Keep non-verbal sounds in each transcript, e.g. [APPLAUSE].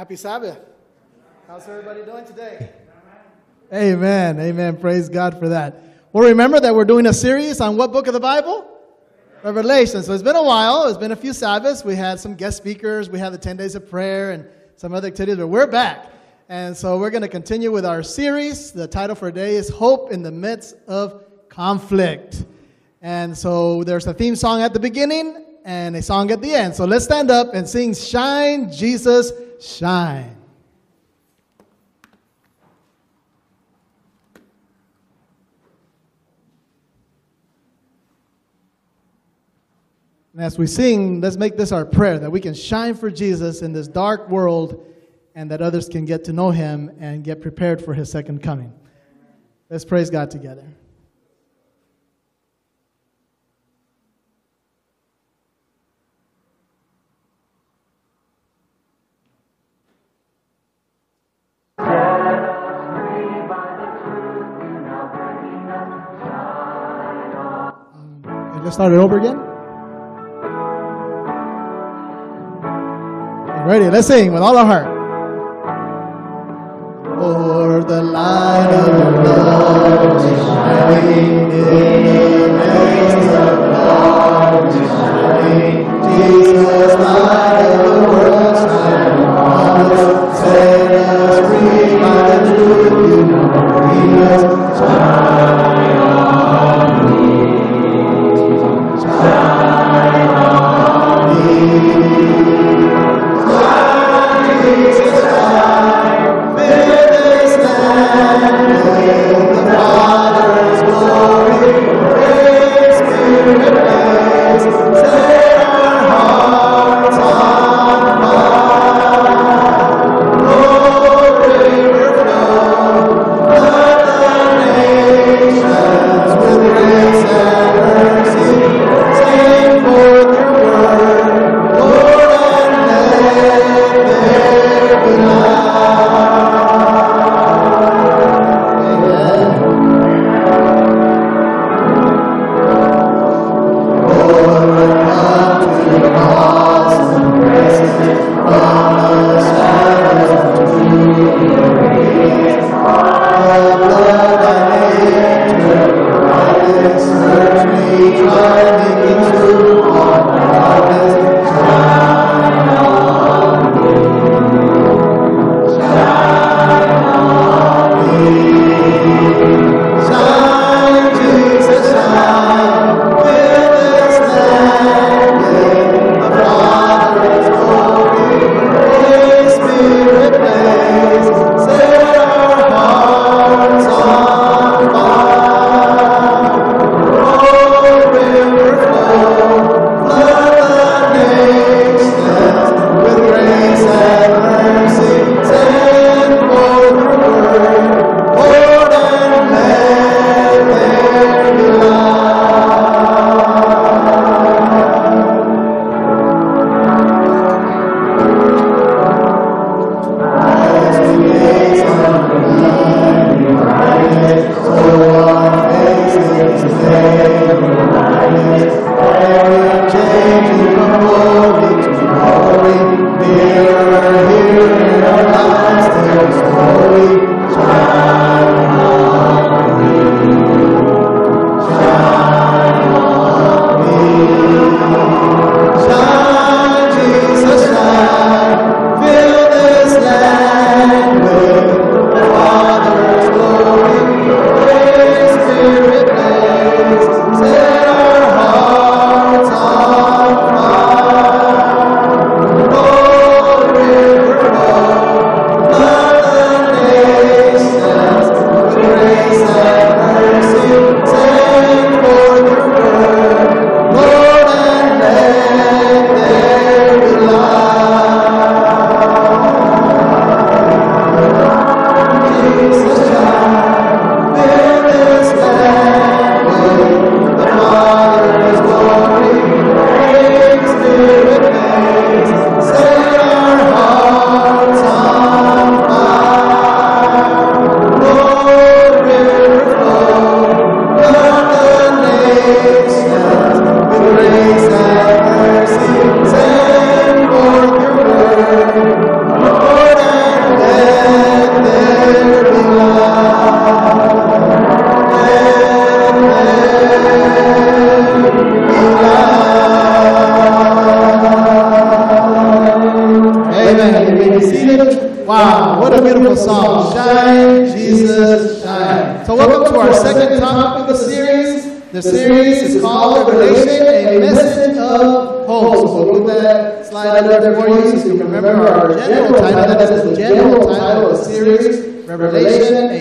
Happy Sabbath. How's everybody doing today? Amen. Amen. Praise God for that. Well, remember that we're doing a series on what book of the Bible? Revelation. So it's been a while. It's been a few Sabbaths. We had some guest speakers. We had the 10 days of prayer and some other activities, but we're back. And so we're going to continue with our series. The title for today is Hope in the Midst of Conflict. And so there's a theme song at the beginning and a song at the end. So let's stand up and sing Shine, Jesus, Shine. And as we sing, let's make this our prayer that we can shine for Jesus in this dark world and that others can get to know him and get prepared for his second coming. Let's praise God together. Let's start it over again. Ready? Let's sing with all our heart. For the light of your love is shining in the midst of darkness, shining. Jesus, light of the world, shine on us, set us free by the truth you know. Lead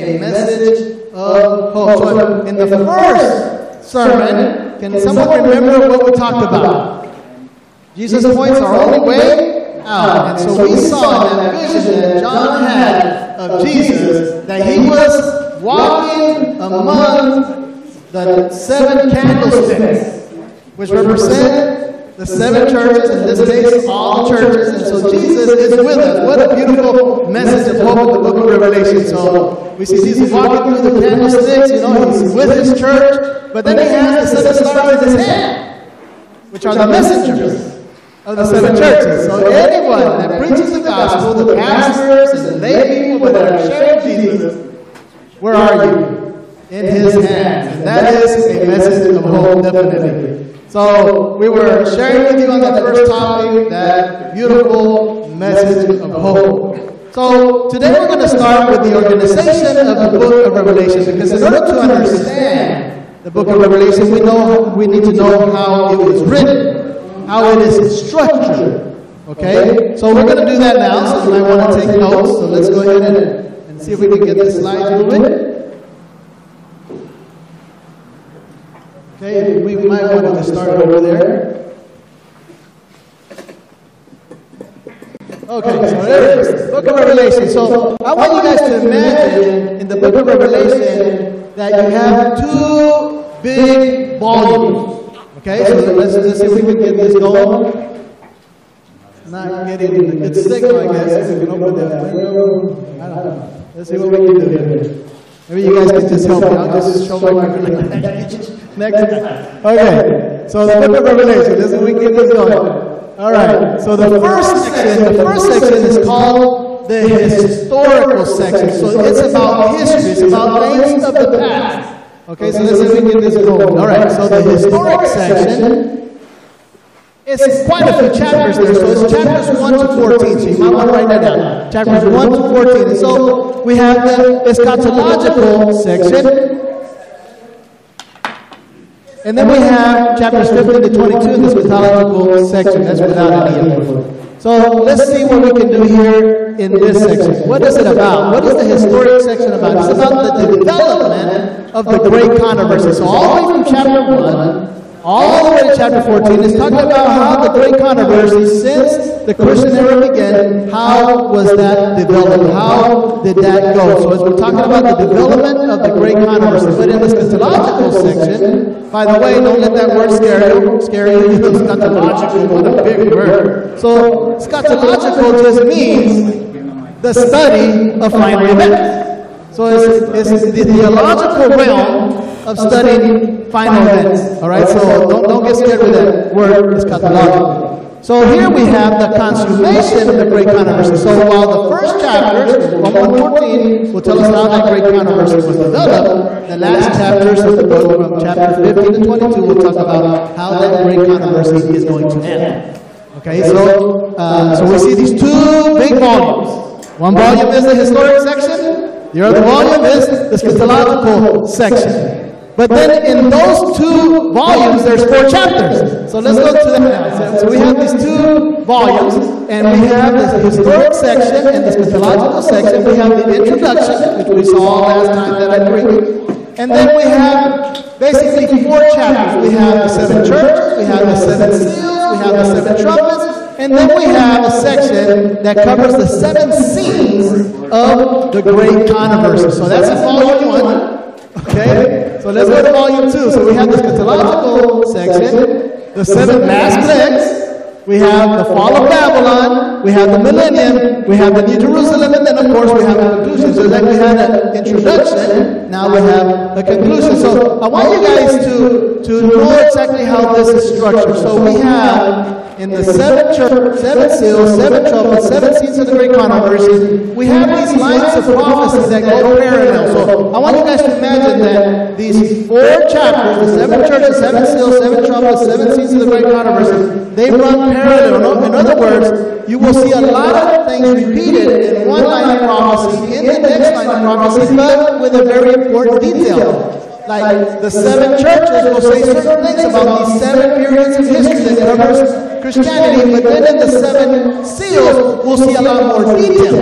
a message of hope. So in the first sermon, can someone remember what we talked about? Jesus points our only way out. And so we saw in that vision that John had of Jesus that he was walking among the seven candlesticks, which represent the seven churches, in this case, all churches. And so Jesus is with us. What a beautiful message of hope in the book of Revelation. So we see Jesus walking through the candlesticks, you know, he's with his church, but then he has the seven stars in his hand, which are the messengers of the seven churches. So anyone that preaches the gospel, the pastors and the lay people that are sharing Jesus, where are you? In his hands. And that is a message of hope, definitely. So we were sharing with you on that first topic that beautiful message of hope. So today we're going to start with the organization of the book of Revelation because in order to understand the book of Revelation, we know we need to know how it was written, how it is structured. Okay? So we're going to do that now. So might want to take notes. So let's go ahead and, and see if we can get the slides moving. Okay, we might want to start over there. Okay, so there it is. Book of Revelation. So I want you guys to imagine in the book of Revelation that you have two big volumes. Okay, so let's, let's see if we can get this going. Not getting it's signal, I guess. If we can open that window. I don't know. Let's see what we can do here. Maybe you guys can just help me. I'll [LAUGHS] just show my next time. Okay, so the book of Revelation. This is we get this going. All right. So the first section, the first section is called the historical section. So it's about history. It's about things of the past. Okay, so let's see we get this going. All right. So the historic section. It's quite a few chapters there, so it's chapters 1 to 14, so you might want to write that down. Chapters 1 to 14. So we have the eschatological section, and then we have chapters 15 to 22 in the eschatological section. That's without any input. So let's see what we can do here in this section. What is it about? What is the historic section about? It's about the development of the great controversy. So all the way from chapter 1 all the way to chapter 14 is talking about how the great controversy since the Christian era began, how was that developed? How did that go? So as we're talking about the development of the great controversy, but in the eschatological section, by the way, don't let that word scare you. Scare you. Eschatological, what a big word. So eschatological just means the study of final events. So it's, it's the theological realm of studying final events. All right, so don't, don't get scared with that word eschatological. So here we have the consummation of the great controversy. So while the first chapters, 114, will tell us how that great controversy was developed, the last chapters of the book, from chapter 15 to 22, will talk about how that great controversy is going to end. Okay, so uh, so we see these two big volumes. One volume is the historic section. The other volume is the eschatological section. But then in those two volumes, there's four chapters. So let's go to that now. So we have these two volumes, and we have the historic section and the eschatological section. We have the introduction, which we saw last time that I preached. And then we have basically four chapters. We have the seven churches, we have the seven seals, we have the seven trumpets, and then we have a section that covers the seven scenes of the great controversy. So that's volume one. Okay? So let's go to volume two. So we have the eschatological section, the seven last plagues, we have the fall of Babylon, we have the millennium, we have the New Jerusalem, and then of course we have the conclusion. So like we had an introduction, now we have a conclusion. So I want you guys to, to know exactly how this is structured. So we have in the seven church, seven seals, seven trumpets, seven seats of the great controversy, we have these lines of prophecy that go parallel. So I want you guys to imagine that these four chapters, the seven churches, seven seals, seven trumpets, seven seats of the great controversy, they run parallel. In other words, you will see a lot of things repeated in one line of prophecy, in the next line of prophecy, but with a very important detail. Like the seven churches will say certain things about these seven periods of history that covers Christianity, but then in the seven seals, we'll see a lot more detail.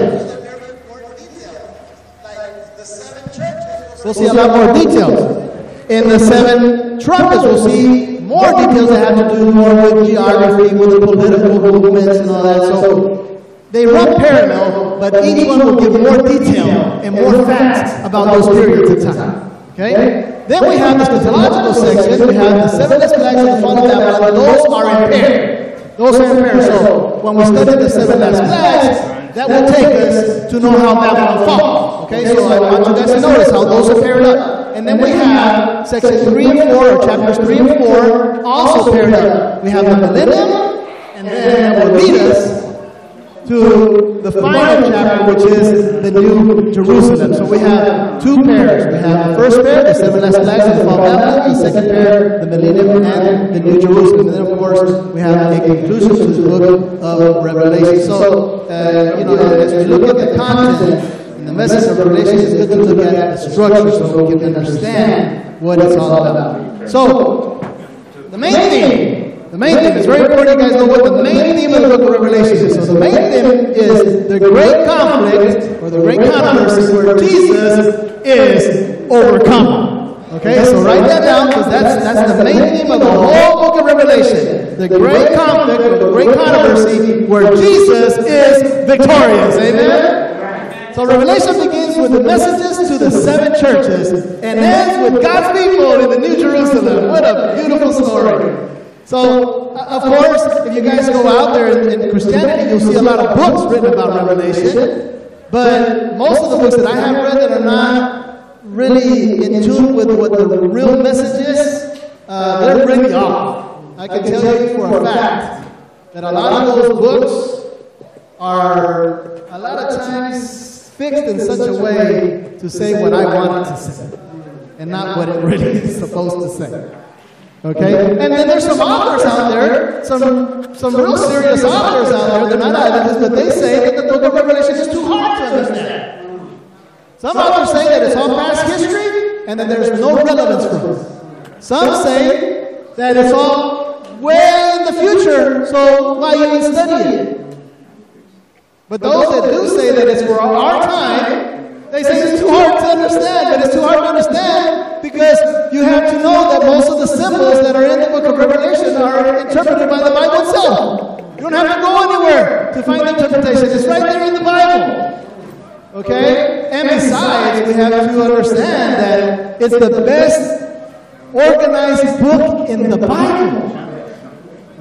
We'll see a lot more details. In the seven trumpets, we'll see more details that have to do more with geography, with political movements and all that. So they run parallel, but each one will give more detail and more facts about those periods of time. Okay? Then we have the eschatological section. We have the seven last plagues and the of Babylon. Those are in pair. Those are in pair. So when we study the seven last plagues, that will take us to know how Babylon falls. Okay, so I want you guys to notice how those are paired up. And then we have section 3 and 4, or chapters 3 and 4, also paired up. We have the millennium, and then that will lead us to the final chapter, which is the New Jerusalem. So we have two pairs. We have the first pair, the seven last of Babylon, the second pair, the millennium and the New Jerusalem. And then, of course, we have a conclusion to the book of Revelation. So, uh, you know, as we look at the content and the message of Revelation, it's good to look at the structure so we can understand what it's all about. So, the main theme the main theme, it's very important you guys know what the main theme of the book of Revelation is. So the main theme is the great conflict or the great controversy where Jesus is overcome. Okay, so write that down because that's, that's the main theme of the whole book of Revelation. The great conflict or the great controversy where Jesus is victorious. Amen? So Revelation begins with the messages to the seven churches and ends with God's people in the New Jerusalem. What a beautiful story. So, of course, if you guys go out there in, in, Christianity, you'll see a lot of books written about Revelation. But most of the books that I have read that are not really in tune with what the real message is, uh, they're really off. I can tell you for a fact that a lot of those books are a lot of times fixed in such a way to say what I want it to say and not what it really is supposed to say. Okay? And then there's some authors out there, some, some real serious authors out there, they're not Adventists, but they say that the book of Revelation is too hard to understand. Some authors say that it's all past history and that there's no relevance for it. Some say that it's all way in the future, so why even study it? But those that do say that it's for our time, they say it's too hard to understand, but it's too hard to understand because you have to know that most of the symbols that are in the book of Revelation are interpreted by the Bible itself. You don't have to go anywhere to find the interpretation. It's right there in the Bible. Okay? And besides, we have to understand that it's the best organized book in the Bible.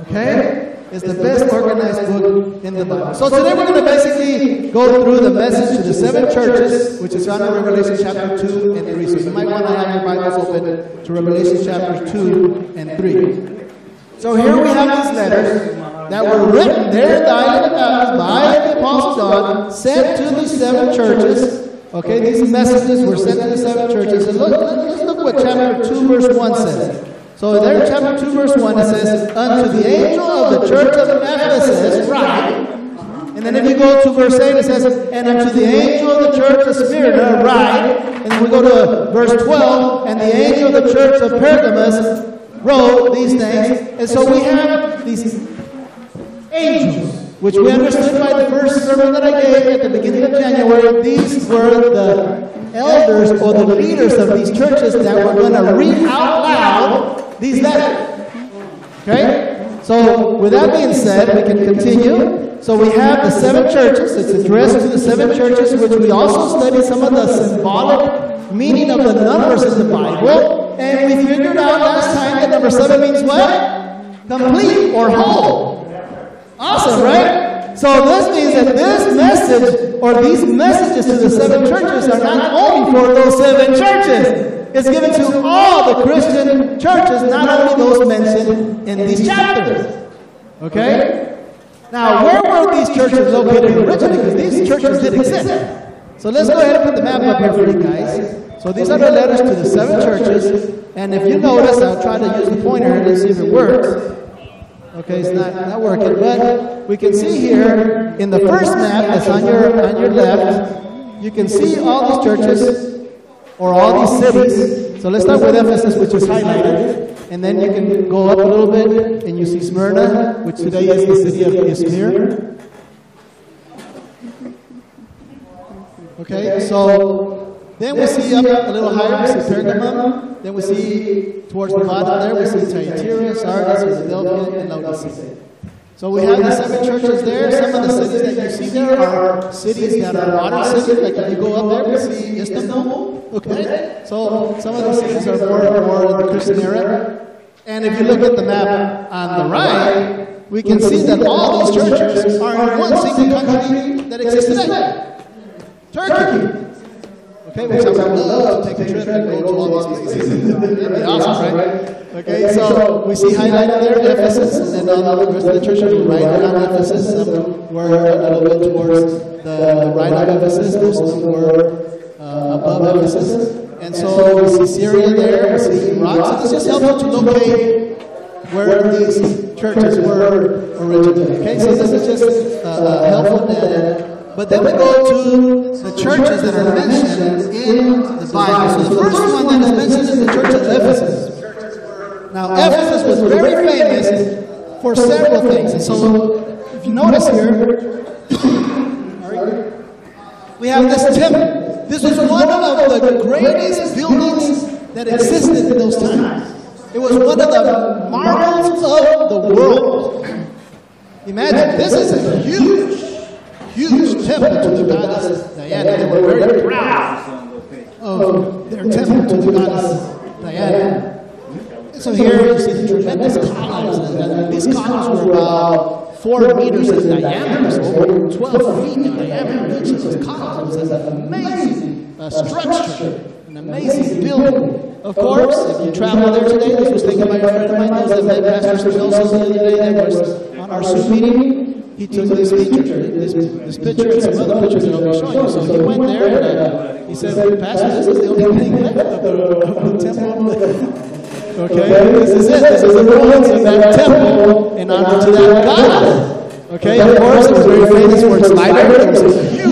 Okay? It's the best organized book in the Bible. So today we're going to basically go through the message to the seven churches, which is found in Revelation chapter 2 and 3. So you might want to have your Bibles open to Revelation chapter 2 and 3. So here we have these letters that were written there in the island of by the Apostle John, sent to the seven churches. Okay, these messages were sent to the seven churches. And look, let's look what chapter 2, verse 1 says. So there chapter 2, verse 1, it says, Unto the angel of the church of Ephesus, write. And then if you go to verse 8, it says, And unto the angel of the church of Smyrna, write. And then we go to verse 12, And the angel of the church of Pergamos wrote these things. And so we have these angels, which we understood by the first sermon that I gave at the beginning of January. These were the elders or the leaders of these churches that were going to read out loud these letters. Okay? So, with that being said, we can continue. So, we have the seven churches. It's addressed to the seven churches, which we also studied some of the symbolic meaning of the numbers in the Bible. And we figured out last time that number seven means what? Complete or whole. Awesome, right? So this means that this message or these messages to the seven churches are not only for those seven churches. It's given to all the Christian churches, not only those mentioned in these chapters. Okay? Now, where were these churches located originally? Because these churches did exist. So let's go ahead and put the map up here for you guys. So these are the letters to the seven churches. And if you notice, I'll try to use the pointer and see if it works. Okay, it's not, not working, but we can see here in the first map that's on your on your left, you can see all these churches or all these cities. So let's start with Ephesus, which is highlighted. And then you can go up a little bit and you see Smyrna, which today is the city of Izmir. Okay, so then we see up a little higher, we see Pergamum. Then we see towards the bottom there, we see Thyatira, Sardis, Philadelphia, and Laodicea. So we have the seven churches there. Some of the cities that you see there are cities that are modern cities. Like if you go up there, we see Istanbul. Okay? So some of the cities are more, more in the Christian era. And if you look at the map on the right, we can see that all these churches are in one single country that exists today. Turkey. Okay, which I would love to take a trip and go to all these places. [LAUGHS] It'd be awesome, right? Okay, so we see highlighted there Ephesus, and then all the rest of the churches were right around Ephesus. Some were a little bit towards the, the right of Ephesus, some were above Ephesus. And so we see Syria there, we see Iraq. So this just helps to locate where these churches were originally. Okay, so this is just uh, helpful data. But then we go to the churches that are mentioned in the Bible. So the first one that is mentioned is the church of Ephesus. Now, Ephesus was very famous for several things. And so, if you notice here, [COUGHS] [COUGHS] we have this temple. This was one of the greatest buildings that existed in those times. It was one of the marvels of the world. Imagine, this is a huge huge temple to the goddess Diana. They were very proud of their temple to the goddess Diana. So here you see the tremendous columns. These columns were about four meters in diameter, so over 12 feet in diameter. Each of those columns is an amazing uh, structure, an amazing building. Of course, if you travel there today, this was taken by a friend of mine that met Pastor Spilson the other day that was on our Zoom meeting he took this picture, this, this picture and some other pictures that I'll be showing you. So he went there and uh, he said, Pastor, this is the only thing left of the, of the temple. Okay, this is it. This is the ruins of that temple in honor to that god. Okay, of course, it was very famous for its library.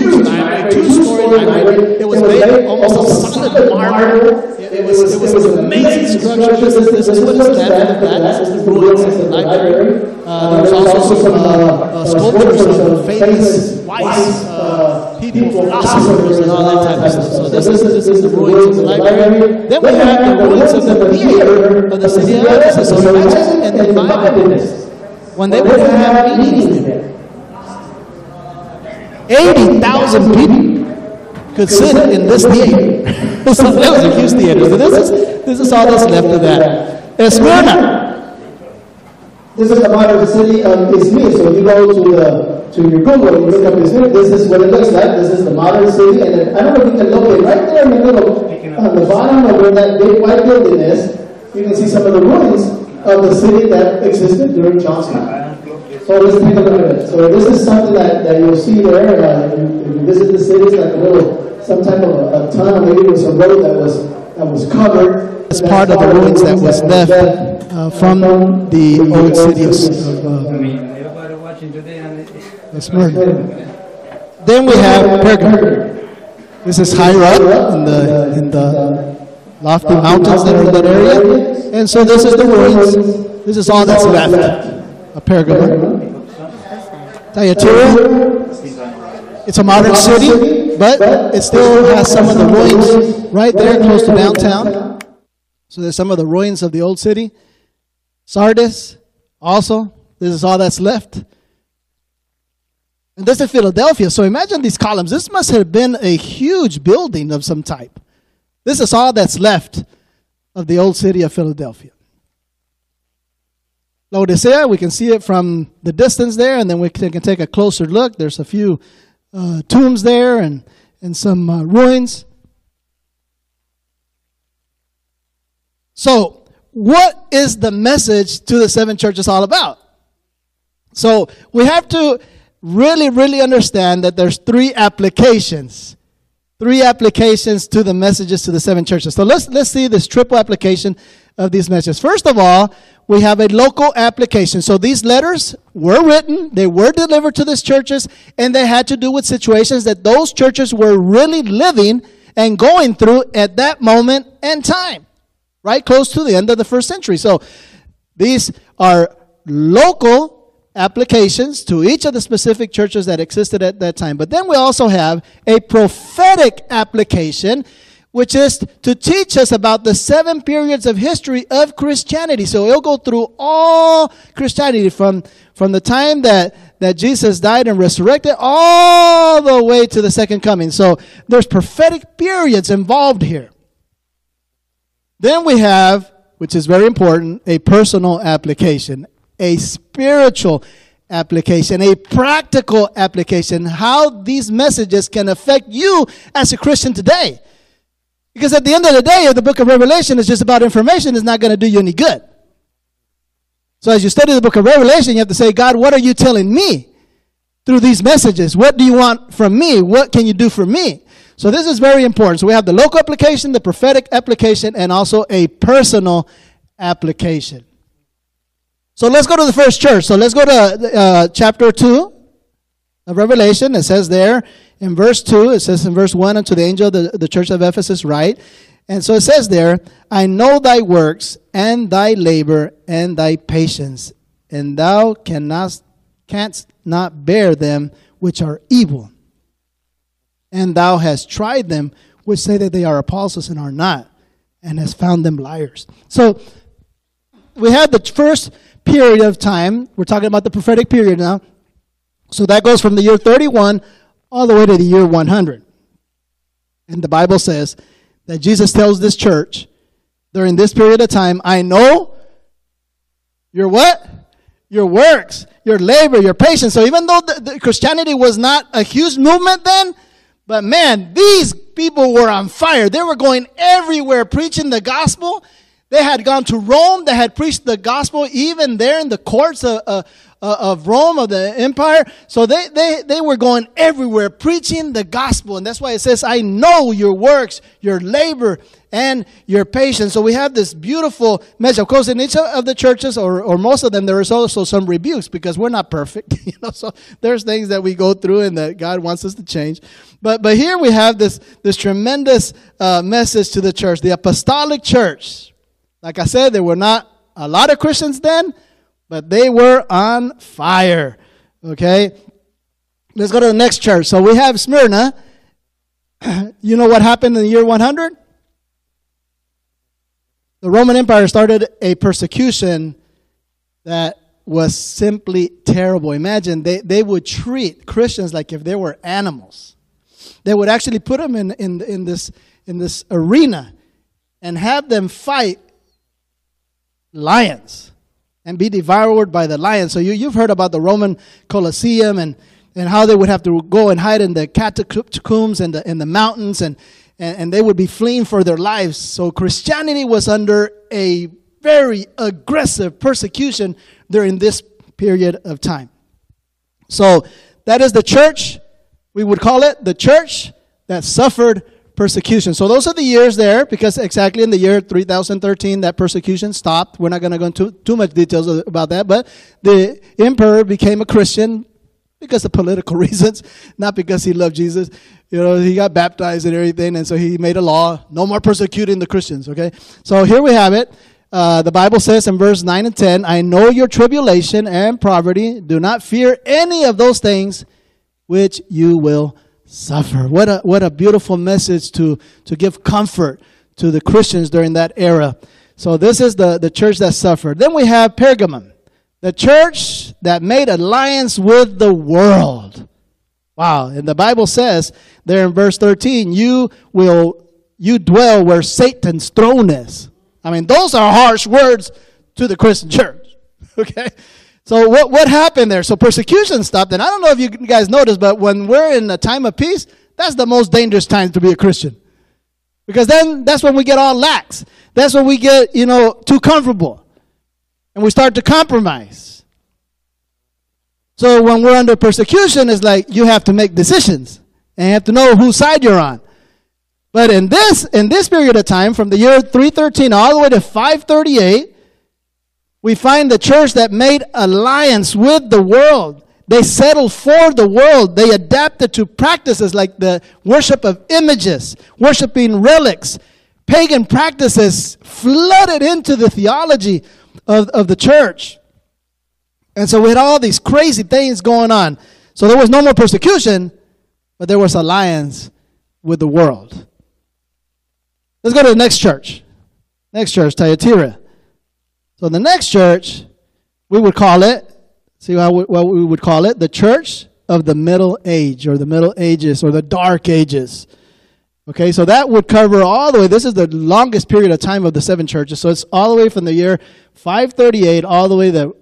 It was a two-story library. It was made almost of solid marble. It was, it was an amazing structure. This is, this is what is left of that. This is the ruins of the library. Uh, there was also some uh, uh, sculptures of famous wise uh, people, philosophers, and all that type of stuff. So this is, this is the ruins of the library. Then we have the ruins of the theater of the city of Ephesus. So imagine in the Bible when they would have meetings there. 80,000 people could sit in this theater. [LAUGHS] so that was a huge theater. So this is, this is all that's left of that. And. This is the modern city of Izmir. So you go to the to your Google, you look up Izmir. This is what it looks like. This is the modern city, and then, I don't know if you can locate right there in the middle, on the bottom of where that big white building is. You can see some of the ruins of the city that existed during John's time. So let's take a look at it. So this is something that, that you'll see there. Uh, if, you, if you visit the city, it's like a little, some type of a, a tunnel, maybe it was a road that was that was covered. It's part of the ruins that was left uh, from the old city of, uh, Smyrna. Then we have Pergamum. This is higher up in the in the lofty mountains that are in that area, and so this is the ruins. This is all that's left of Pergamum. Thyatira. It's a modern city, but it still has some of the ruins right there close to downtown. So there's some of the ruins of the old city. Sardis, also, this is all that's left. And this is Philadelphia. So imagine these columns. This must have been a huge building of some type. This is all that's left of the old city of Philadelphia. Laodicea, we can see it from the distance there, and then we can take a closer look. There's a few uh, tombs there and, and some uh, ruins. So, what is the message to the seven churches all about? So we have to really, really understand that there's three applications. Three applications to the messages to the seven churches. So let's let's see this triple application of these messages. First of all, we have a local application. So these letters were written, they were delivered to these churches, and they had to do with situations that those churches were really living and going through at that moment and time, right close to the end of the first century. So these are local applications to each of the specific churches that existed at that time. But then we also have a prophetic application, which is to teach us about the seven periods of history of Christianity. So it'll go through all Christianity from, from the time that, that Jesus died and resurrected all the way to the second coming. So there's prophetic periods involved here. Then we have, which is very important, a personal application a spiritual application, a practical application, how these messages can affect you as a Christian today. Because at the end of the day, if the book of Revelation is just about information, it's not going to do you any good. So as you study the book of Revelation, you have to say, God, what are you telling me through these messages? What do you want from me? What can you do for me? So this is very important. So we have the local application, the prophetic application, and also a personal application. So let's go to the first church. So let's go to uh, chapter 2 of Revelation. It says there in verse 2, it says in verse 1, unto the angel of the, the church of Ephesus write. And so it says there, I know thy works and thy labor and thy patience, and thou cannot, canst not bear them which are evil. And thou hast tried them which say that they are apostles and are not, and hast found them liars. So we had the first period of time. We're talking about the prophetic period now. So that goes from the year 31 all the way to the year 100. And the Bible says that Jesus tells this church during this period of time, I know your what? Your works, your labor, your patience. So even though the, the Christianity was not a huge movement then, but man, these people were on fire. They were going everywhere preaching the gospel they had gone to Rome. They had preached the gospel even there in the courts of, uh, of Rome, of the empire. So they, they, they were going everywhere preaching the gospel. And that's why it says, I know your works, your labor, and your patience. So we have this beautiful message. Of course, in each of the churches, or, or most of them, there is also some rebukes because we're not perfect. [LAUGHS] you know, so there's things that we go through and that God wants us to change. But, but here we have this, this tremendous uh, message to the church, the apostolic church like I said, there were not a lot of Christians then, but they were on fire. Okay? Let's go to the next church. So we have Smyrna. [CLEARS THROAT] you know what happened in the year 100? The Roman Empire started a persecution that was simply terrible. Imagine they, they would treat Christians like if they were animals. They would actually put them in, in, in, this, in this arena and have them fight lions and be devoured by the lions. So you, you've heard about the Roman Colosseum and, and how they would have to go and hide in the catacombs and the, in the mountains and, and, and they would be fleeing for their lives. So Christianity was under a very aggressive persecution during this period of time. So that is the church, we would call it the church that suffered persecution. So those are the years there, because exactly in the year 3013 that persecution stopped. We're not going to go into too much details about that, but the emperor became a Christian because of political [LAUGHS] reasons, not because he loved Jesus. You know, he got baptized and everything, and so he made a law, no more persecuting the Christians, okay? So here we have it. Uh, the Bible says in verse 9 and 10, I know your tribulation and poverty. Do not fear any of those things which you will suffer. What a, what a beautiful message to, to give comfort to the Christians during that era. So this is the, the church that suffered. Then we have Pergamum, the church that made alliance with the world. Wow. And the Bible says there in verse 13, you will, you dwell where Satan's throne is. I mean, those are harsh words to the Christian church. [LAUGHS] Okay. So what, what happened there? So persecution stopped. And I don't know if you guys noticed, but when we're in a time of peace, that's the most dangerous time to be a Christian. Because then that's when we get all lax. That's when we get, you know, too comfortable. And we start to compromise. So when we're under persecution, it's like you have to make decisions and you have to know whose side you're on. But in this in this period of time, from the year 313 all the way to 538, we find the church that made alliance with the world. They settled for the world. They adapted to practices like the worship of images, worshiping relics. Pagan practices flooded into the theology of, of the church. And so we had all these crazy things going on. So there was no more persecution, but there was alliance with the world. Let's go to the next church. Next church, Thyatira. So the next church, we would call it, see what we would call it, the church of the Middle Age or the Middle Ages or the Dark Ages. Okay, so that would cover all the way. This is the longest period of time of the seven churches. So it's all the way from the year 538 all the way to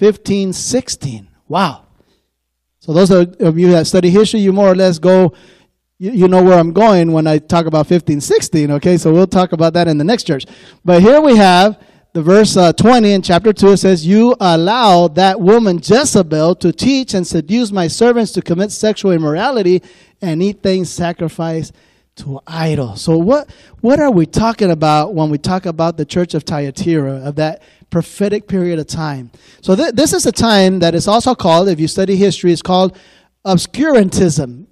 1516. Wow. So those of you that study history, you more or less go, you, you know where I'm going when I talk about 1516. Okay, so we'll talk about that in the next church. But here we have the verse uh, 20 in chapter 2 it says you allow that woman jezebel to teach and seduce my servants to commit sexual immorality and eat things sacrificed to idols. So what what are we talking about when we talk about the church of thyatira of that prophetic period of time? So th- this is a time that is also called if you study history it's called obscurantism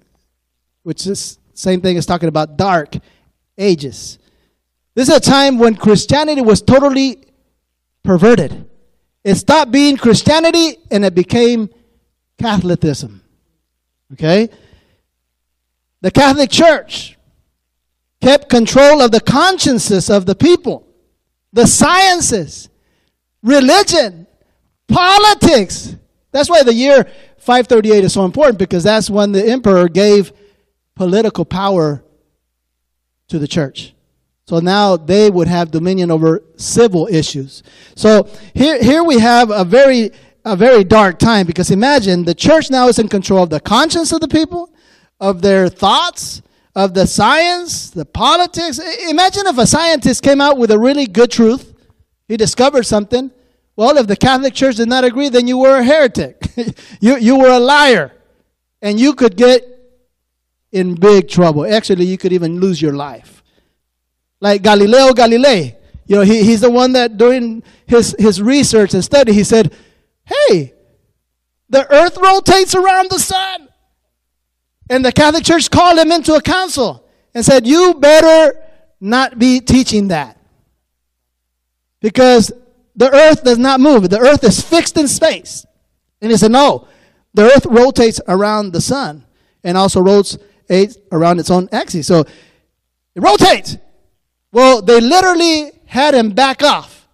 which is same thing as talking about dark ages. This is a time when christianity was totally perverted. It stopped being Christianity and it became Catholicism. Okay? The Catholic Church kept control of the consciences of the people, the sciences, religion, politics. That's why the year 538 is so important because that's when the emperor gave political power to the church. So now they would have dominion over civil issues. So here, here we have a very, a very dark time because imagine the church now is in control of the conscience of the people, of their thoughts, of the science, the politics. Imagine if a scientist came out with a really good truth. He discovered something. Well, if the Catholic Church did not agree, then you were a heretic. [LAUGHS] you, you were a liar. And you could get in big trouble. Actually, you could even lose your life like Galileo Galilei. You know, he, he's the one that during his, his research and study, he said, hey, the earth rotates around the sun. And the Catholic Church called him into a council and said, you better not be teaching that. Because the earth does not move. The earth is fixed in space. And he said, no, the earth rotates around the sun and also rotates around its own axis. So it rotates. Well, they literally had him back off.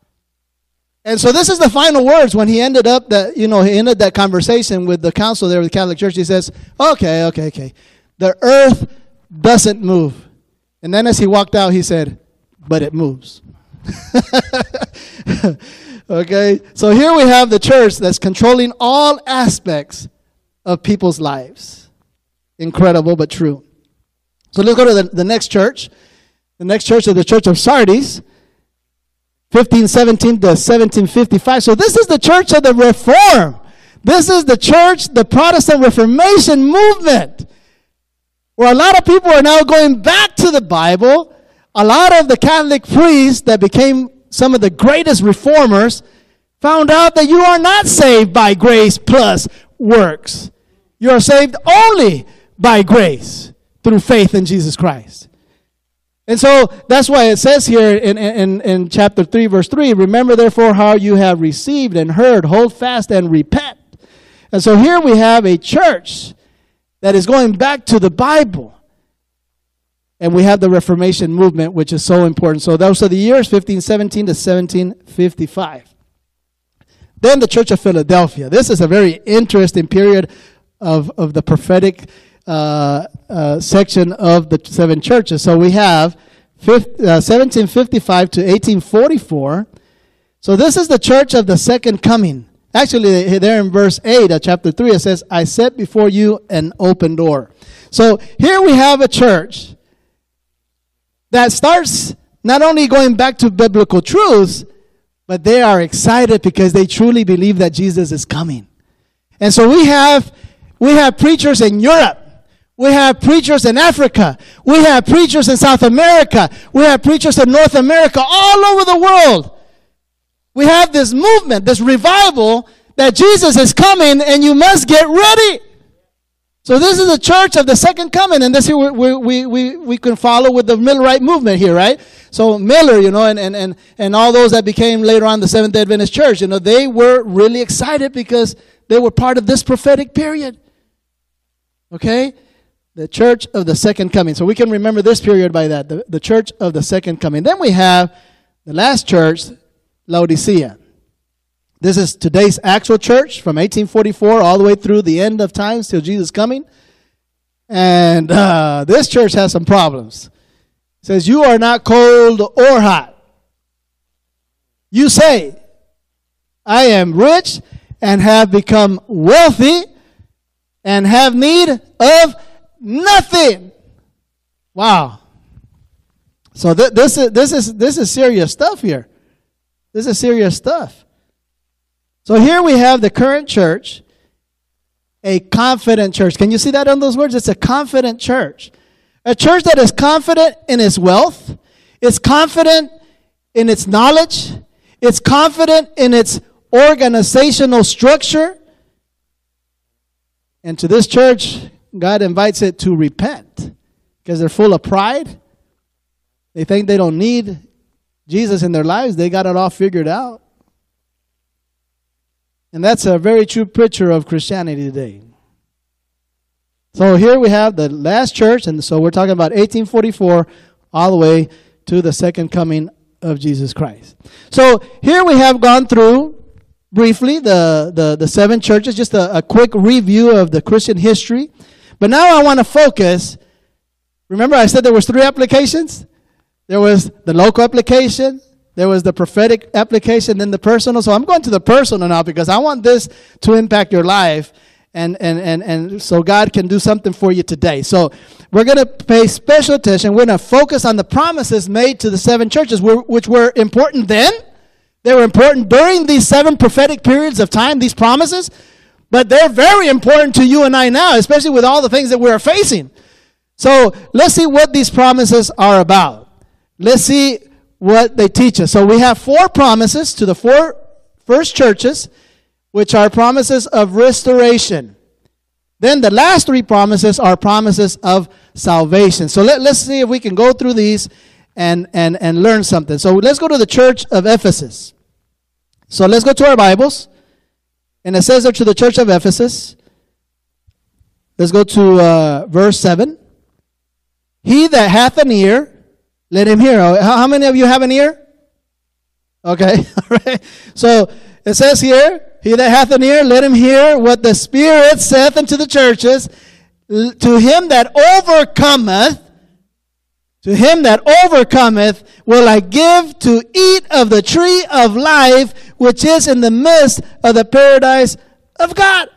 And so this is the final words when he ended up that, you know, he ended that conversation with the council there with the Catholic Church. He says, okay, okay, okay. The earth doesn't move. And then as he walked out, he said, but it moves. [LAUGHS] okay, so here we have the church that's controlling all aspects of people's lives. Incredible, but true. So let's go to the, the next church. The next church is the church of Sardis, 1517 to 1755. So this is the church of the Reform. This is the church, the Protestant Reformation movement, where a lot of people are now going back to the Bible. A lot of the Catholic priests that became some of the greatest reformers found out that you are not saved by grace plus works. You are saved only by grace through faith in Jesus Christ. And so that's why it says here in, in, in chapter 3, verse 3 Remember therefore how you have received and heard, hold fast and repent. And so here we have a church that is going back to the Bible. And we have the Reformation movement, which is so important. So those are the years 1517 to 1755. Then the Church of Philadelphia. This is a very interesting period of, of the prophetic uh, uh, section of the seven churches. So we have 1755 uh, to 1844. So this is the church of the second coming. Actually, there in verse 8 of chapter 3, it says, I set before you an open door. So here we have a church that starts not only going back to biblical truths, but they are excited because they truly believe that Jesus is coming. And so we have we have preachers in Europe. We have preachers in Africa. We have preachers in South America. We have preachers in North America, all over the world. We have this movement, this revival that Jesus is coming and you must get ready. So this is the church of the second coming, and this we, we, we, we can follow with the Millerite movement here, right? So Miller, you know, and, and, and, and all those that became later on the Seventh-day Adventist Church, you know, they were really excited because they were part of this prophetic period. Okay? The church of the second coming. So we can remember this period by that, the, the church of the second coming. Then we have the last church, Laodicea. This is today's actual church from 1844 all the way through the end of times till Jesus coming. And uh, this church has some problems. It says, You are not cold or hot. You say, I am rich and have become wealthy and have need of nothing. Wow. So th- this is this is this is serious stuff here. This is serious stuff. So here we have the current church, a confident church. Can you see that on those words? It's a confident church. A church that is confident in its wealth, it's confident in its knowledge, it's confident in its organizational structure. And to this church, God invites it to repent because they're full of pride. They think they don't need Jesus in their lives, they got it all figured out. And that's a very true picture of Christianity today. So here we have the last church, and so we're talking about 1844 all the way to the second coming of Jesus Christ. So here we have gone through briefly the, the, the seven churches, just a, a quick review of the Christian history. But now I want to focus. Remember, I said there was three applications. There was the local application, there was the prophetic application, then the personal. So I'm going to the personal now because I want this to impact your life. And, and, and, and so God can do something for you today. So we're going to pay special attention. We're going to focus on the promises made to the seven churches, which were important then. They were important during these seven prophetic periods of time, these promises. But they're very important to you and I now, especially with all the things that we're facing. So let's see what these promises are about. Let's see what they teach us. So we have four promises to the four first churches, which are promises of restoration. Then the last three promises are promises of salvation. So let, let's see if we can go through these and, and, and learn something. So let's go to the church of Ephesus. So let's go to our Bibles. And it says there to the church of Ephesus. Let's go to uh, verse 7. He that hath an ear, let him hear. How, how many of you have an ear? Okay, [LAUGHS] all right. So it says here, He that hath an ear, let him hear what the Spirit saith unto the churches. To him that overcometh, to him that overcometh will I give to eat of the tree of life, which is in the midst of the paradise of God.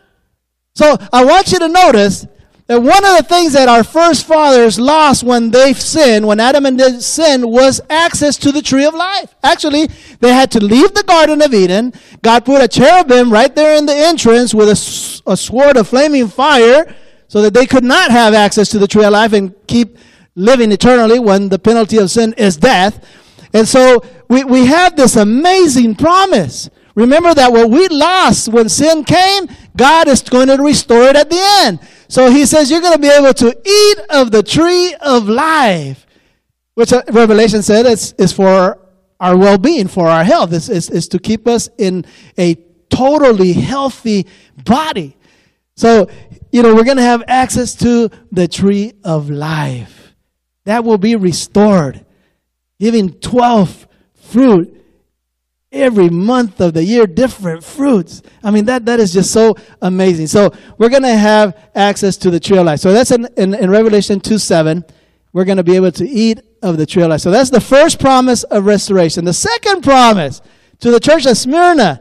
So I want you to notice that one of the things that our first fathers lost when they sinned, when Adam and Eve sinned, was access to the tree of life. Actually, they had to leave the Garden of Eden. God put a cherubim right there in the entrance with a, a sword of flaming fire so that they could not have access to the tree of life and keep living eternally when the penalty of sin is death. And so we, we have this amazing promise. Remember that what we lost when sin came, God is going to restore it at the end. So he says you're going to be able to eat of the tree of life, which uh, Revelation said is, is for our well-being, for our health. Is, is, is to keep us in a totally healthy body. So, you know, we're going to have access to the tree of life. That will be restored, giving 12 fruit every month of the year different fruits. I mean that that is just so amazing. So we're going to have access to the tree of life. So that's in, in, in revelation 2 7 we're going to be able to eat of the tree of life. So that's the first promise of restoration. The second promise to the church of smyrna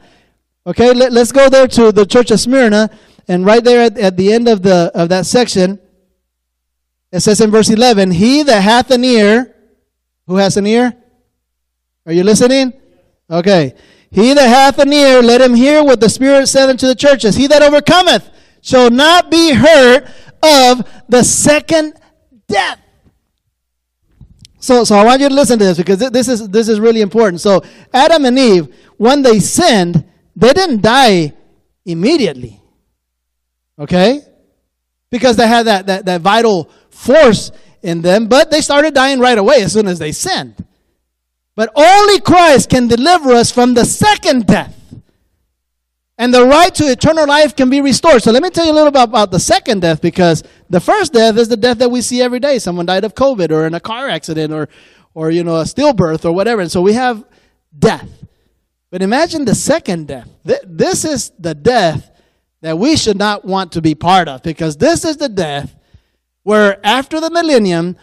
okay let, us go there to the church of smyrna and right there at, at the end of the of that section it says in verse 11 he that hath an ear who has an ear are you listening Okay. He that hath an ear, let him hear what the Spirit saith unto the churches. He that overcometh shall not be hurt of the second death. So, so I want you to listen to this because this is, this is really important. So, Adam and Eve, when they sinned, they didn't die immediately. Okay? Because they had that, that, that vital force in them, but they started dying right away as soon as they sinned. But only Christ can deliver us from the second death. And the right to eternal life can be restored. So let me tell you a little bit about the second death because the first death is the death that we see every day. Someone died of COVID or in a car accident or, or you know, a stillbirth or whatever. And so we have death. But imagine the second death. This is the death that we should not want to be part of because this is the death where after the millennium,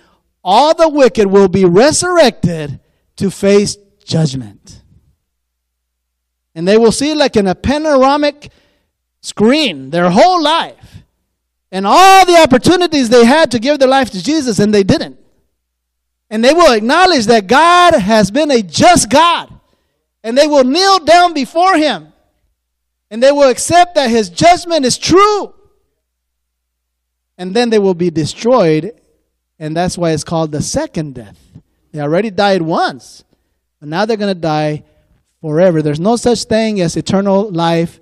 all the wicked will be resurrected to face judgment. And they will see like in a panoramic screen their whole life and all the opportunities they had to give their life to Jesus and they didn't. And they will acknowledge that God has been a just God. And they will kneel down before Him. And they will accept that His judgment is true. And then they will be destroyed. And that's why it's called the second death. They already died once. But now they're going to die forever. There's no such thing as eternal life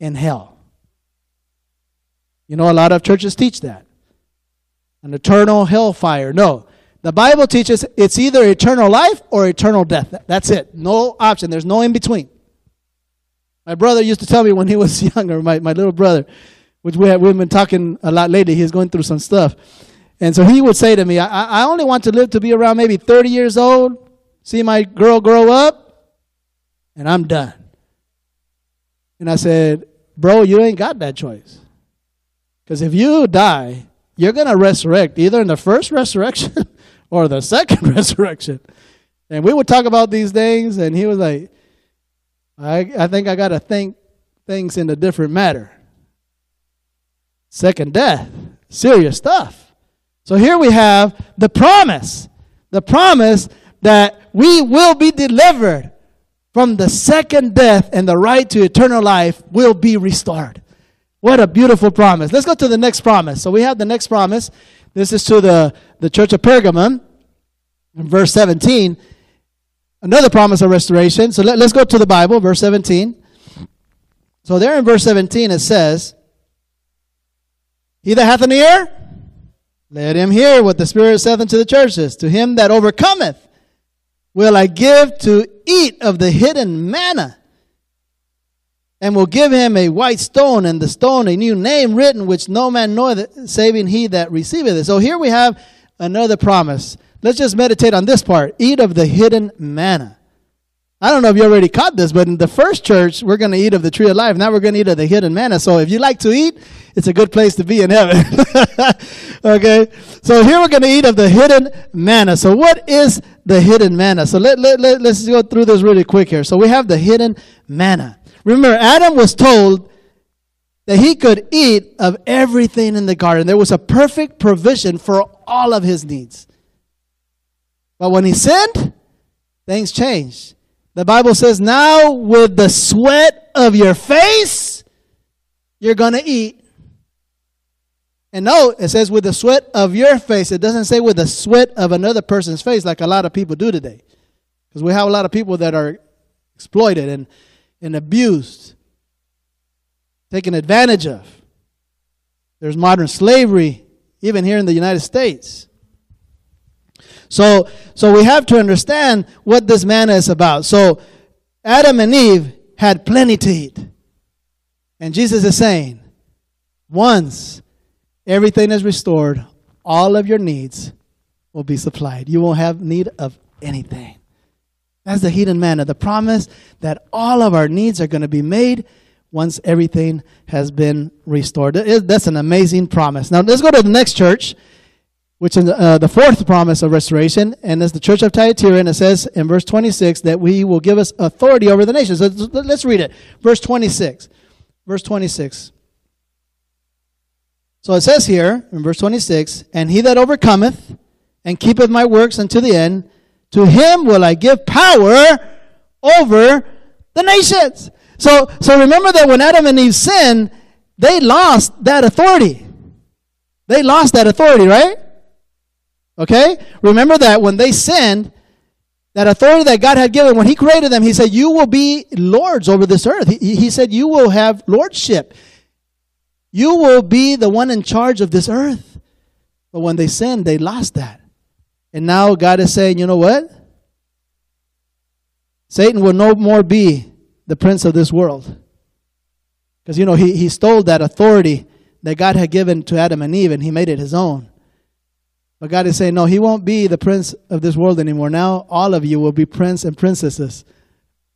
in hell. You know, a lot of churches teach that. An eternal hellfire. No. The Bible teaches it's either eternal life or eternal death. That's it. No option. There's no in between. My brother used to tell me when he was [LAUGHS] younger, my, my little brother, which we have, we've been talking a lot lately, he's going through some stuff. And so he would say to me, I, I only want to live to be around maybe 30 years old, see my girl grow up, and I'm done. And I said, Bro, you ain't got that choice. Because if you die, you're going to resurrect either in the first resurrection [LAUGHS] or the second [LAUGHS] resurrection. And we would talk about these things, and he was like, I, I think I got to think things in a different matter. Second death, serious stuff. So here we have the promise. The promise that we will be delivered from the second death and the right to eternal life will be restored. What a beautiful promise. Let's go to the next promise. So we have the next promise. This is to the, the church of Pergamum, in verse 17. Another promise of restoration. So let, let's go to the Bible, verse 17. So there in verse 17 it says, He that hath an ear, let him hear what the Spirit saith unto the churches. To him that overcometh will I give to eat of the hidden manna, and will give him a white stone, and the stone a new name written, which no man knoweth, saving he that receiveth it. So here we have another promise. Let's just meditate on this part. Eat of the hidden manna. I don't know if you already caught this, but in the first church, we're going to eat of the tree of life. Now we're going to eat of the hidden manna. So if you like to eat, it's a good place to be in heaven. [LAUGHS] okay. So here we're going to eat of the hidden manna. So what is the hidden manna? So let, let, let, let's go through this really quick here. So we have the hidden manna. Remember, Adam was told that he could eat of everything in the garden. There was a perfect provision for all of his needs. But when he sinned, things changed. The Bible says, now with the sweat of your face, you're going to eat. And no, it says with the sweat of your face. It doesn't say with the sweat of another person's face like a lot of people do today. Because we have a lot of people that are exploited and, and abused, taken advantage of. There's modern slavery, even here in the United States. So, so we have to understand what this manna is about. So Adam and Eve had plenty to eat. And Jesus is saying, once everything is restored, all of your needs will be supplied. You won't have need of anything. That's the hidden manna, the promise that all of our needs are going to be made once everything has been restored. That's an amazing promise. Now let's go to the next church which is uh, the fourth promise of restoration, and it's the church of Thyatira, and it says in verse 26 that we will give us authority over the nations. So let's read it. Verse 26. Verse 26. So it says here in verse 26, And he that overcometh and keepeth my works unto the end, to him will I give power over The nations. So, so remember that when Adam and Eve sinned, they lost that authority. They lost that authority, right? Okay? Remember that when they sinned, that authority that God had given, when He created them, He said, You will be lords over this earth. He, he said, You will have lordship. You will be the one in charge of this earth. But when they sinned, they lost that. And now God is saying, You know what? Satan will no more be the prince of this world. Because, you know, he, he stole that authority that God had given to Adam and Eve and he made it his own. But God is saying, no, he won't be the prince of this world anymore. Now all of you will be prince and princesses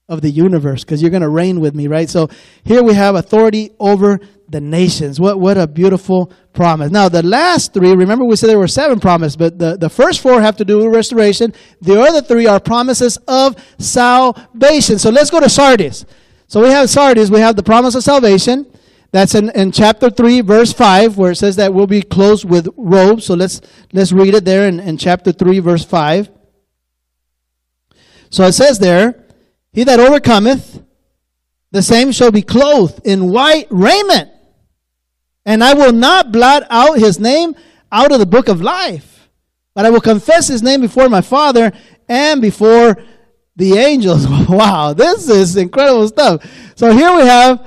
of the universe because you're going to reign with me, right? So here we have authority over the nations. What, what a beautiful promise. Now, the last three, remember we said there were seven promises, but the, the first four have to do with restoration. The other three are promises of salvation. So let's go to Sardis. So we have Sardis, we have the promise of salvation. That's in, in chapter 3, verse 5, where it says that we'll be clothed with robes. So let's, let's read it there in, in chapter 3, verse 5. So it says there, He that overcometh, the same shall be clothed in white raiment. And I will not blot out his name out of the book of life, but I will confess his name before my Father and before the angels. [LAUGHS] wow, this is incredible stuff. So here we have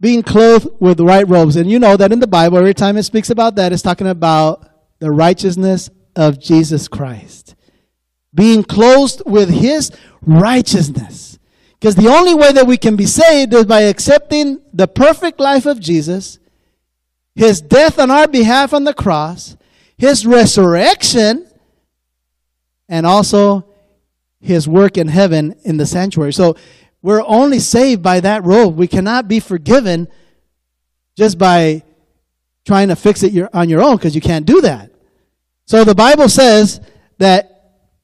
being clothed with white robes. And you know that in the Bible, every time it speaks about that, it's talking about the righteousness of Jesus Christ. Being clothed with his righteousness. Because the only way that we can be saved is by accepting the perfect life of Jesus, his death on our behalf on the cross, his resurrection, and also his work in heaven in the sanctuary. So we're only saved by that robe. We cannot be forgiven just by trying to fix it on your own because you can't do that. So the Bible says that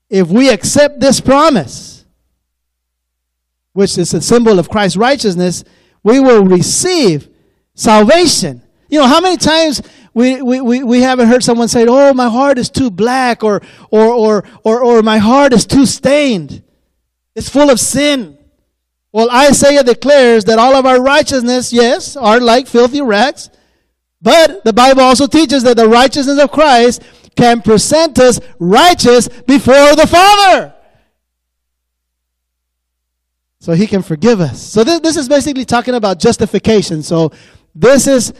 if we accept this promise, which is a symbol of Christ's righteousness, we will receive salvation. You know, how many times we, we, we, we haven't heard someone say, Oh, my heart is too black, or, or, or, or, or my heart is too stained. It's full of sin. Well, Isaiah declares that all of our righteousness, yes, are like filthy rags. But the Bible also teaches that the righteousness of Christ can present us righteous before the Father. So he can forgive us. So this, this is basically talking about justification. So this is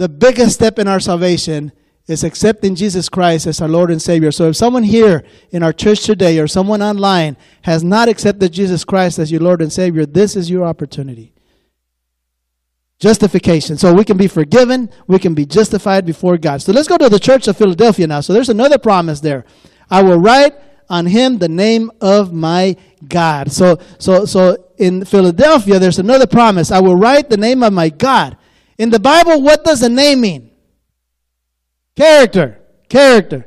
the biggest step in our salvation is accepting Jesus Christ as our Lord and Savior. So if someone here in our church today or someone online has not accepted Jesus Christ as your Lord and Savior, this is your opportunity. Justification. So we can be forgiven, we can be justified before God. So let's go to the church of Philadelphia now. So there's another promise there. I will write on him the name of my God. So so so in Philadelphia there's another promise. I will write the name of my God. In the Bible, what does the name mean? Character. Character.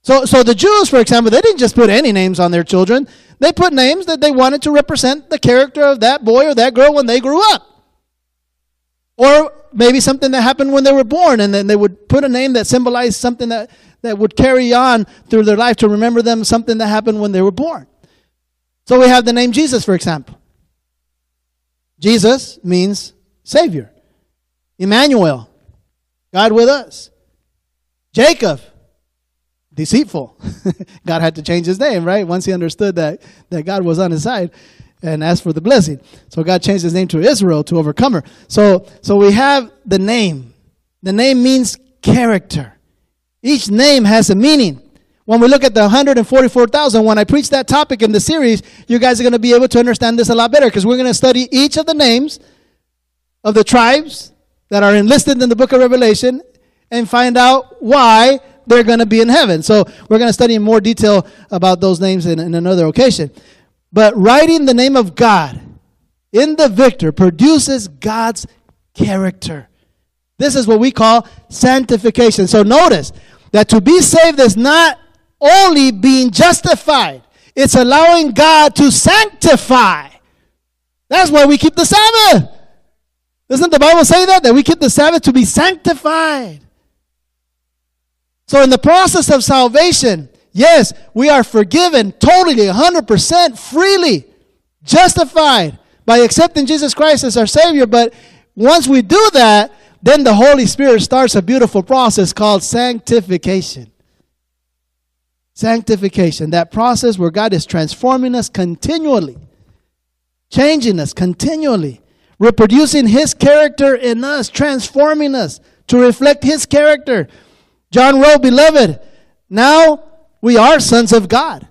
So, so the Jews, for example, they didn't just put any names on their children. They put names that they wanted to represent the character of that boy or that girl when they grew up. Or maybe something that happened when they were born, and then they would put a name that symbolized something that, that would carry on through their life to remember them something that happened when they were born. So we have the name Jesus, for example. Jesus means Savior. Emmanuel, God with us. Jacob, deceitful. [LAUGHS] God had to change his name, right? Once he understood that, that God was on his side and asked for the blessing. So God changed his name to Israel, to overcomer. So, so we have the name. The name means character. Each name has a meaning. When we look at the 144,000, when I preach that topic in the series, you guys are going to be able to understand this a lot better because we're going to study each of the names of the tribes that are enlisted in the book of Revelation and find out why they're going to be in heaven. So we're going to study in more detail about those names in, in another occasion. But writing the name of God in the victor produces God's character. This is what we call sanctification. So notice that to be saved is not only being justified, it's allowing God to sanctify. That's why we keep the Sabbath. Doesn't the Bible say that? That we keep the Sabbath to be sanctified. So, in the process of salvation, yes, we are forgiven totally, 100% freely, justified. by accepting Jesus Christ as our Savior. But once we do that, then the Holy Spirit starts a beautiful process called sanctification. Sanctification, that process where God is transforming us continually, changing us continually, reproducing His character in us, transforming us to reflect His character. John wrote, Beloved, now we are sons of God.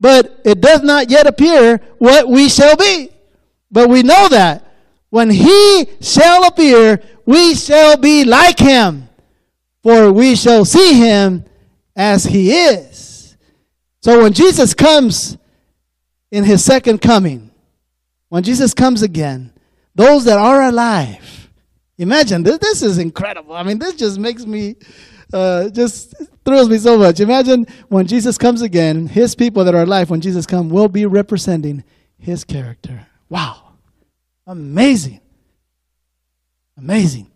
But it does not yet appear what we shall be. But we know that when He shall appear, we shall be like Him, for we shall see Him as he is. So when Jesus comes in his second coming, when Jesus comes again, those that are alive, imagine this, this is incredible. I mean, this just makes me, uh, just thrills me so much. Imagine when Jesus comes again, his people that are alive, when Jesus comes, will be representing his character. Wow. Amazing. Amazing.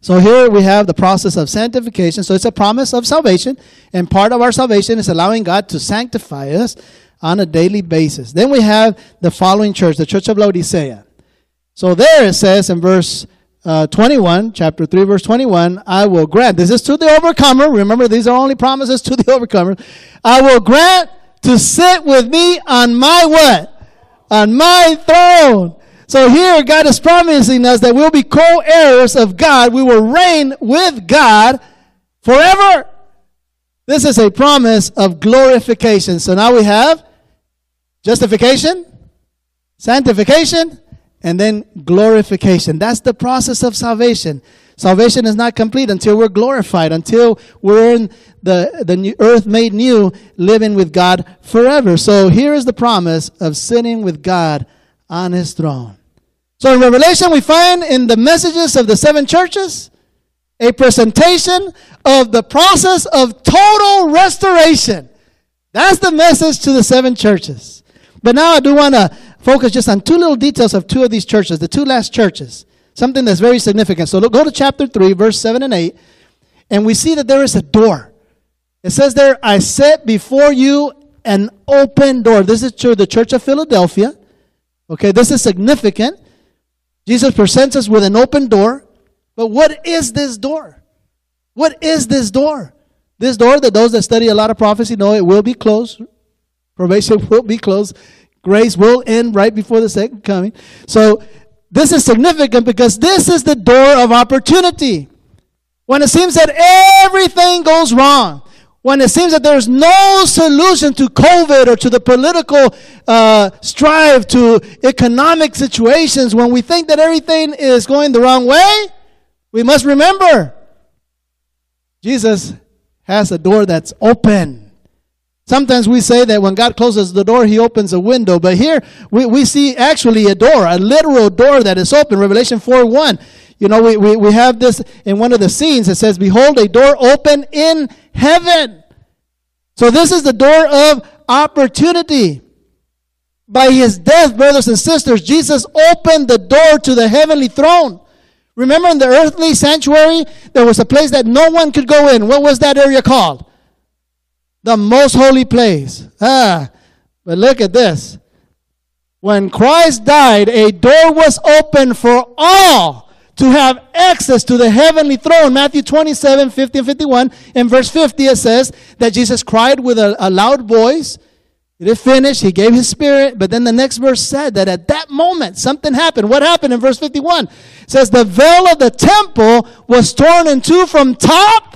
So here we have the process of sanctification. So it's a promise of salvation, and part of our salvation is allowing God to sanctify us on a daily basis. Then we have the following church, the church of Laodicea. So there it says in verse uh, 21, chapter 3, verse 21, I will grant, this is to the overcomer. Remember, these are only promises to the [LAUGHS] overcomer. I will grant to sit with me on my what? On my throne so here, God is promising us that we'll be co heirs of God. We will reign with God forever. This is a promise of glorification. So now we have justification, sanctification, and then glorification. That's the process of salvation. Salvation is not complete until we're glorified, until we're in the, the new earth made new, living with God forever. So here is the promise of sitting with God on his throne. So in Revelation, we find in the messages of the seven churches a presentation of the process of total restoration. That's the message to the seven churches. But now I do want to focus just on two little details of two of these churches, the two last churches. Something that's very significant. So go to chapter 3, verse 7 and 8, and we see that there is a door. It says there, I set before you an open door. This is to the church of Philadelphia. Okay, this is significant. Jesus presents us with an open door. But what is this door? What is this door? This door that those that study a lot of prophecy know it will be closed. Probation will be closed. Grace will end right before the second coming. So this is significant because this is the door of opportunity. When it seems that everything goes wrong, when it seems that there's no solution to COVID or to the political uh, strive, to economic situations, when we think that everything is going the wrong way, we must remember Jesus has a door that's open. Sometimes we say that when God closes the door, He opens a window. But here we, we see actually a door, a literal door that is open. Revelation 4 1. You know, we, we, we have this in one of the scenes. It says, Behold, a door open in heaven. So this is the door of opportunity. By his death, brothers and sisters, Jesus opened the door to the heavenly throne. Remember in the earthly sanctuary, there was a place that no one could go in. What was that area called? The most holy place. Ah, but look at this. When Christ died, a door was opened for all to have access to the heavenly throne. Matthew 27, 50 and 51. In verse 50, it says that Jesus cried with a, a loud voice. It is finished. He gave his spirit. But then the next verse said that at that moment, something happened. What happened in verse 51? It says the veil of the temple was torn in two from top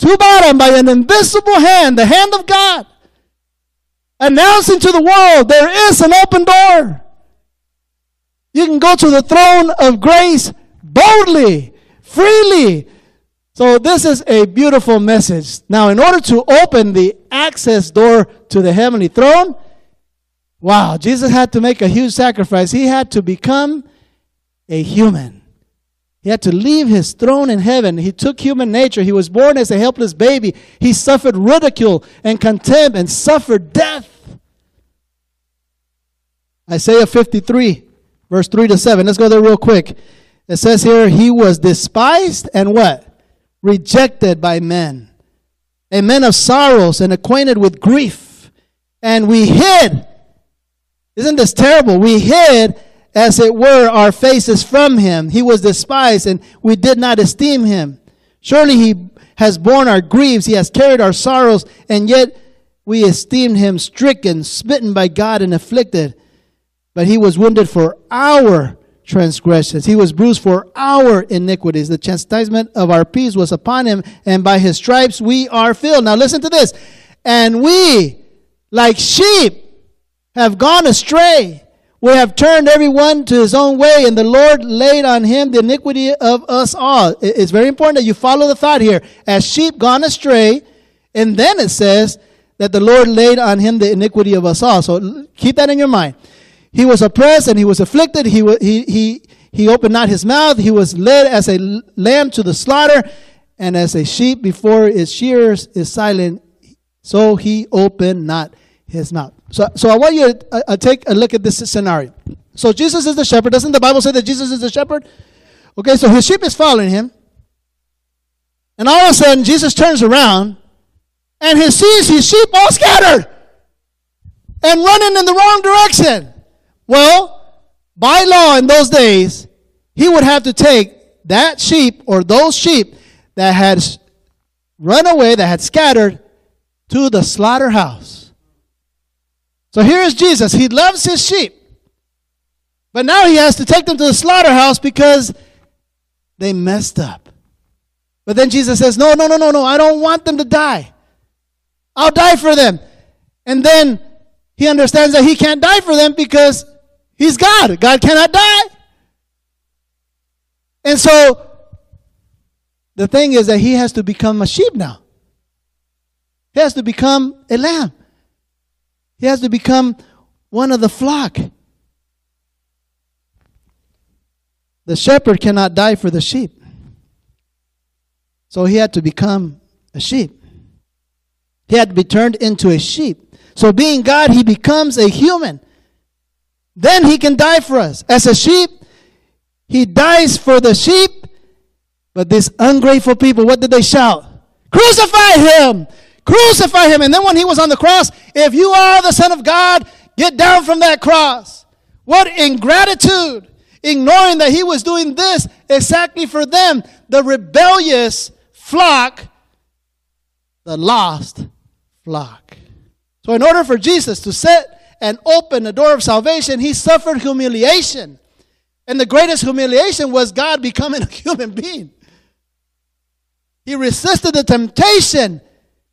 to bottom by an invisible hand, the hand of God, announcing to the world there is an open door. You can go to the throne of grace boldly, freely. So, this is a beautiful message. Now, in order to open the access door to the heavenly throne, wow, Jesus had to make a huge sacrifice. He had to become a human. He had to leave his throne in heaven. He took human nature. He was born as a helpless baby. He suffered ridicule and contempt and suffered death. Isaiah 53, verse 3 to 7. Let's go there real quick. It says here, he was despised and what? Rejected by men. A man of sorrows and acquainted with grief. And we hid Isn't this terrible? We hid, as it were, our faces from him. He was despised, and we did not esteem him. Surely he has borne our griefs, he has carried our sorrows, and yet we esteemed him stricken, smitten by God, and afflicted. But he was wounded for our transgressions. He was bruised for our iniquities. The chastisement of our peace was upon him, and by his stripes we are filled. Now listen to this. And we, like sheep, have gone astray. We have turned everyone to his own way, and the Lord laid on him the iniquity of us all. It's very important that you follow the thought here. As sheep gone astray, and then it says that the Lord laid on him the iniquity of us all. So keep that in your mind. He was oppressed and he was afflicted. He, he, he, he opened not his mouth. He was led as a lamb to the slaughter, and as a sheep before its shearers is silent, so he opened not his not. So, so I want you to uh, uh, take a look at this scenario. So Jesus is the shepherd. Doesn't the Bible say that Jesus is the shepherd? Okay, so his sheep is following him. And all of a sudden, Jesus turns around and he sees his sheep all scattered and running in the wrong direction. Well, by law in those days, he would have to take that sheep or those sheep that had run away, that had scattered, to the slaughterhouse. So here is Jesus. He loves his sheep. But now he has to take them to the slaughterhouse because they messed up. But then Jesus says, No, no, no, no, no. I don't want them to die. I'll die for them. And then he understands that he can't die for them because He's God. God cannot die. And so the thing is that he has to become a sheep now. He has to become a lamb. He has to become one of the flock. The shepherd cannot die for the sheep. So he had to become a sheep. He had to be turned into a sheep. So being God, he becomes a human. Then he can die for us. As a sheep, he dies for the sheep. But these ungrateful people, what did they shout? Crucify him! Crucify him! And then when he was on the cross, if you are the Son of God, get down from that cross. What ingratitude! Ignoring that he was doing this exactly for them, the rebellious flock, the lost flock. So, in order for Jesus to set and open the door of salvation, he suffered humiliation. And the greatest humiliation was God becoming a [LAUGHS] human being. He resisted the temptation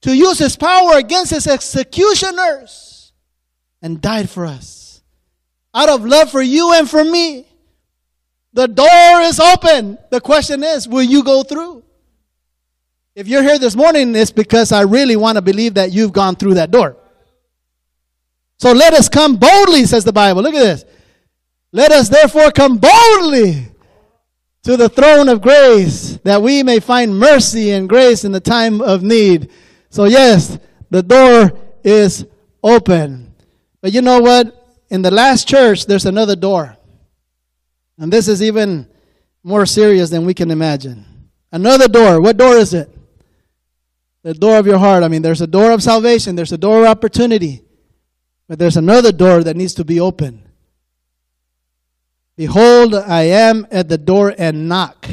to use his power against his executioners and died for us. Out of love for you and for me. The door is open. The question is, will you go through? If you're here this morning, it's because I really want to believe that you've gone through that door. So let us come boldly, says the Bible. Look at this. Let us therefore come boldly to the throne of grace that we may find mercy and grace in the time of need. So, yes, the door is open. But you know what? In the last church, there's another door. And this is even more serious than we can imagine. Another door. What door is it? The door of your heart. I mean, there's a door of salvation, there's a door of opportunity. But there's another door that needs to be open. Behold, I am at the door and knock.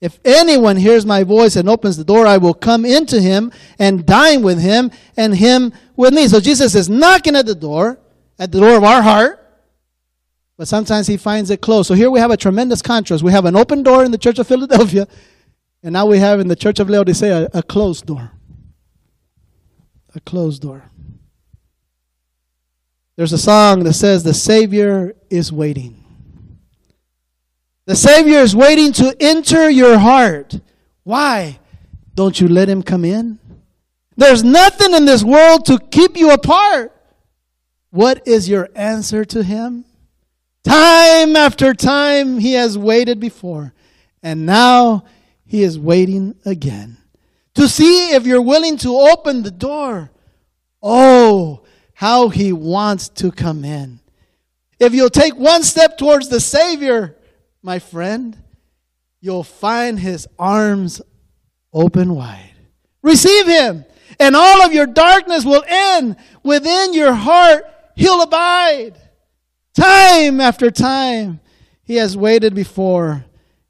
If anyone hears my voice and opens the door, I will come into him and dine with him and him with me. So Jesus is knocking at the door, at the door of our heart, but sometimes he finds it closed. So here we have a tremendous contrast. We have an open door in the church of Philadelphia, and now we have in the church of Laodicea a closed door. A closed door. There's a song that says, The Savior is waiting. The Savior is waiting to enter your heart. Why don't you let Him come in? There's nothing in this world to keep you apart. What is your answer to Him? Time after time, He has waited before, and now He is waiting again to see if you're willing to open the door. Oh, how he wants to come in. If you'll take one step towards the Savior, my friend, you'll find his arms open wide. Receive him, and all of your darkness will end. Within your heart, he'll abide. Time after time, He has waited before,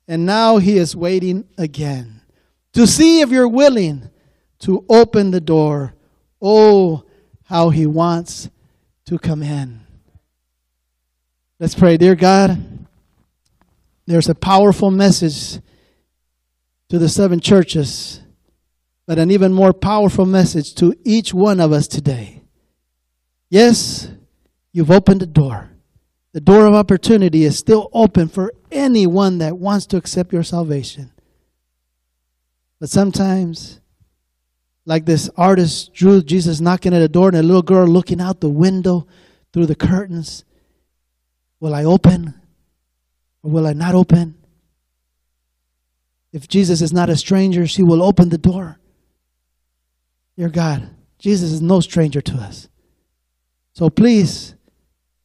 and now He is waiting again to see if you're willing to open the door. Oh, how He wants to come in. Let's pray. Dear God, there's a powerful message to the seven churches, but an even more powerful message to each one of us today. Yes, you've opened the door. The door of opportunity is still open for anyone that wants to accept your salvation. But sometimes, like this artist drew Jesus knocking at the door and a little girl looking out the window through the curtains, will I open or will I not open? If Jesus is not a stranger, she will open the door. Dear God, Jesus is no stranger to us. So please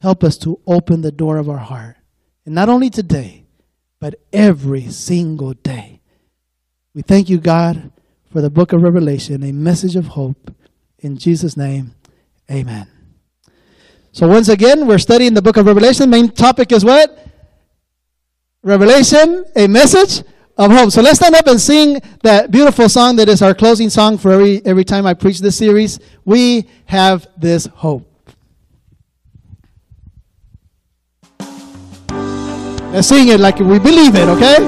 help us to open the door of our heart. And not only today, but every single day. We thank you, God, for the book of Revelation, a message of hope. In Jesus' name, amen. So, once again, we're studying the book of Revelation. The main topic is what? Revelation, a message of hope. So let's stand up and sing that beautiful song that is our closing song for every, every time I preach this series. We have this hope. Let's sing it like we believe it, okay?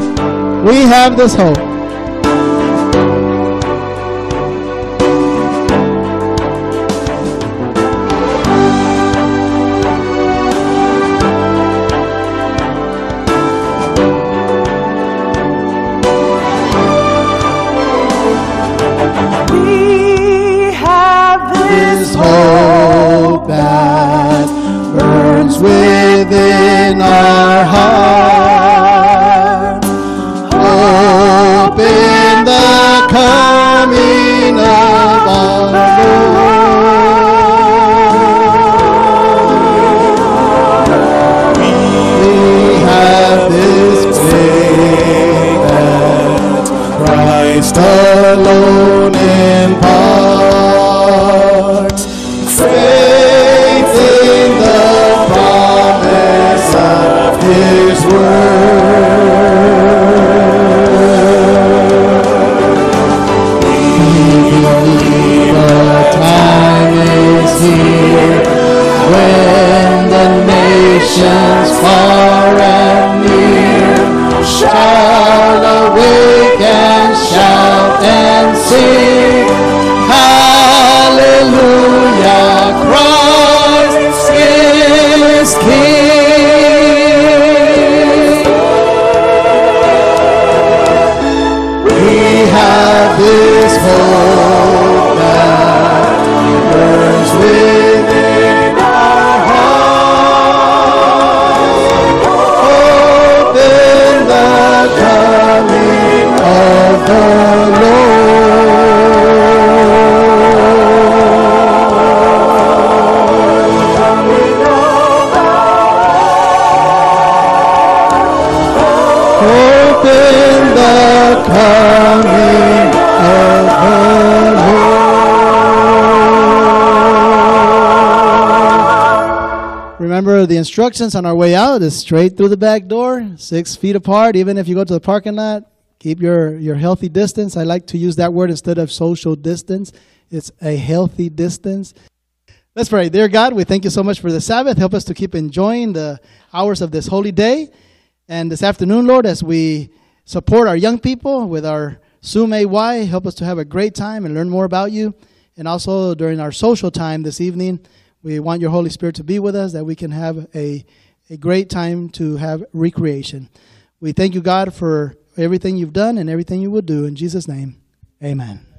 We have this hope. Instructions on our way out is straight through the back door, six feet apart. Even if you go to the parking lot, keep your, your healthy distance. I like to use that word instead of social distance. It's a healthy distance. Let's pray. Dear God, we thank you so much for the Sabbath. Help us to keep enjoying the hours of this holy day. And this afternoon, Lord, as we support our young people with our Zoom AY, help us to have a great time and learn more about you. And also during our social time this evening, we want your Holy Spirit to be with us that we can have a, a great time to have recreation. We thank you, God, for everything you've done and everything you will do. In Jesus' name, amen.